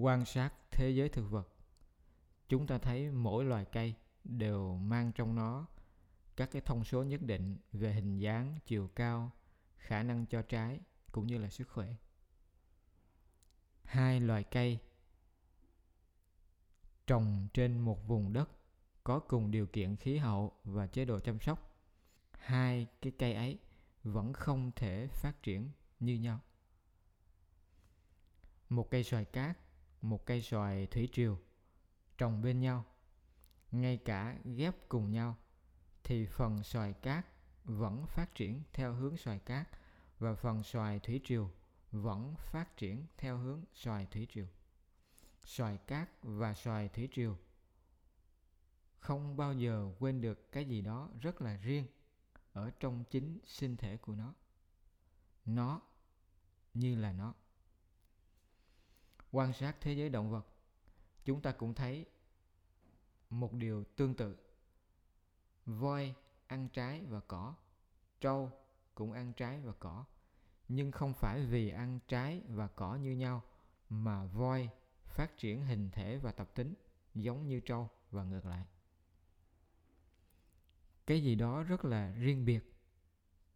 quan sát thế giới thực vật. Chúng ta thấy mỗi loài cây đều mang trong nó các cái thông số nhất định về hình dáng, chiều cao, khả năng cho trái cũng như là sức khỏe. Hai loài cây trồng trên một vùng đất có cùng điều kiện khí hậu và chế độ chăm sóc. Hai cái cây ấy vẫn không thể phát triển như nhau. Một cây xoài cát một cây xoài thủy triều, trồng bên nhau. Ngay cả ghép cùng nhau thì phần xoài cát vẫn phát triển theo hướng xoài cát và phần xoài thủy triều vẫn phát triển theo hướng xoài thủy triều. Xoài cát và xoài thủy triều không bao giờ quên được cái gì đó rất là riêng ở trong chính sinh thể của nó. Nó như là nó quan sát thế giới động vật, chúng ta cũng thấy một điều tương tự. Voi ăn trái và cỏ, trâu cũng ăn trái và cỏ. Nhưng không phải vì ăn trái và cỏ như nhau mà voi phát triển hình thể và tập tính giống như trâu và ngược lại. Cái gì đó rất là riêng biệt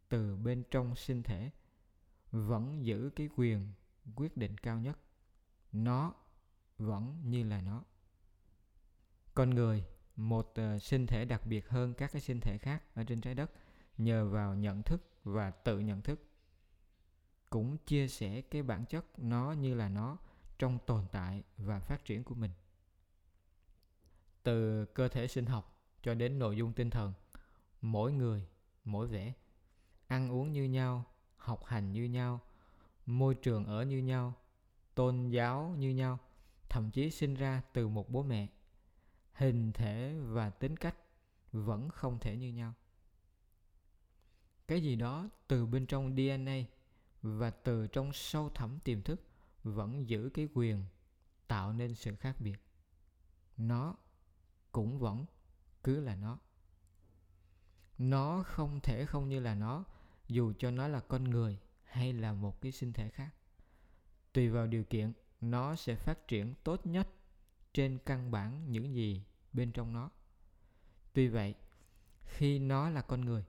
từ bên trong sinh thể vẫn giữ cái quyền quyết định cao nhất nó vẫn như là nó. Con người một uh, sinh thể đặc biệt hơn các cái sinh thể khác ở trên trái đất nhờ vào nhận thức và tự nhận thức cũng chia sẻ cái bản chất nó như là nó trong tồn tại và phát triển của mình. Từ cơ thể sinh học cho đến nội dung tinh thần mỗi người mỗi vẻ ăn uống như nhau học hành như nhau môi trường ở như nhau tôn giáo như nhau, thậm chí sinh ra từ một bố mẹ. Hình thể và tính cách vẫn không thể như nhau. Cái gì đó từ bên trong dna và từ trong sâu thẳm tiềm thức vẫn giữ cái quyền tạo nên sự khác biệt. Nó cũng vẫn cứ là nó. Nó không thể không như là nó, dù cho nó là con người hay là một cái sinh thể khác tùy vào điều kiện, nó sẽ phát triển tốt nhất trên căn bản những gì bên trong nó. Tuy vậy, khi nó là con người,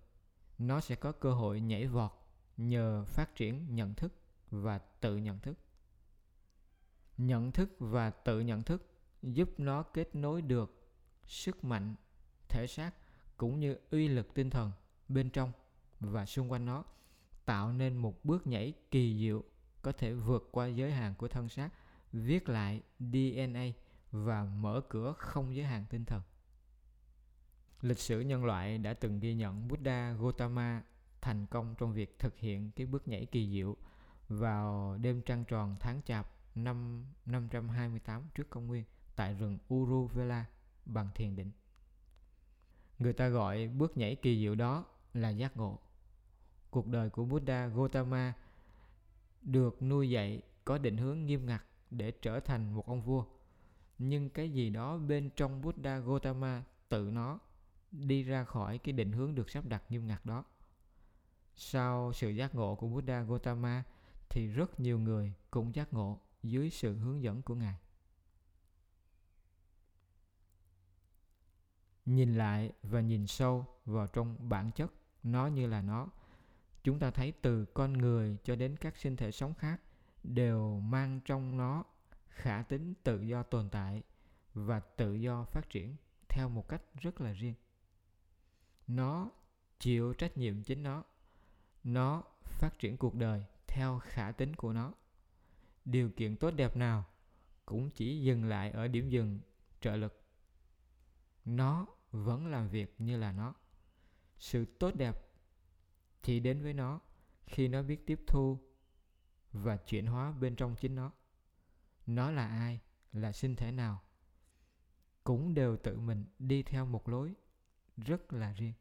nó sẽ có cơ hội nhảy vọt nhờ phát triển nhận thức và tự nhận thức. Nhận thức và tự nhận thức giúp nó kết nối được sức mạnh, thể xác cũng như uy lực tinh thần bên trong và xung quanh nó, tạo nên một bước nhảy kỳ diệu có thể vượt qua giới hạn của thân xác, viết lại dna và mở cửa không giới hạn tinh thần lịch sử nhân loại đã từng ghi nhận buddha gautama thành công trong việc thực hiện cái bước nhảy kỳ diệu vào đêm trăng tròn tháng chạp năm 528 trước công nguyên tại rừng Uruvela bằng thiền định. Người ta gọi bước nhảy kỳ diệu đó là giác ngộ. Cuộc đời của Buddha Gautama được nuôi dạy, có định hướng nghiêm ngặt để trở thành một ông vua. Nhưng cái gì đó bên trong Buddha Gautama tự nó đi ra khỏi cái định hướng được sắp đặt nghiêm ngặt đó. Sau sự giác ngộ của Buddha Gautama thì rất nhiều người cũng giác ngộ dưới sự hướng dẫn của Ngài. Nhìn lại và nhìn sâu vào trong bản chất, nó như là nó. Chúng ta thấy từ con người cho đến các sinh thể sống khác đều mang trong nó khả tính tự do tồn tại và tự do phát triển theo một cách rất là riêng. Nó chịu trách nhiệm chính nó. Nó phát triển cuộc đời theo khả tính của nó điều kiện tốt đẹp nào cũng chỉ dừng lại ở điểm dừng, trợ lực nó vẫn làm việc như là nó sự tốt đẹp chỉ đến với nó khi nó biết tiếp thu và chuyển hóa bên trong chính nó. Nó là ai, là sinh thể nào, cũng đều tự mình đi theo một lối rất là riêng.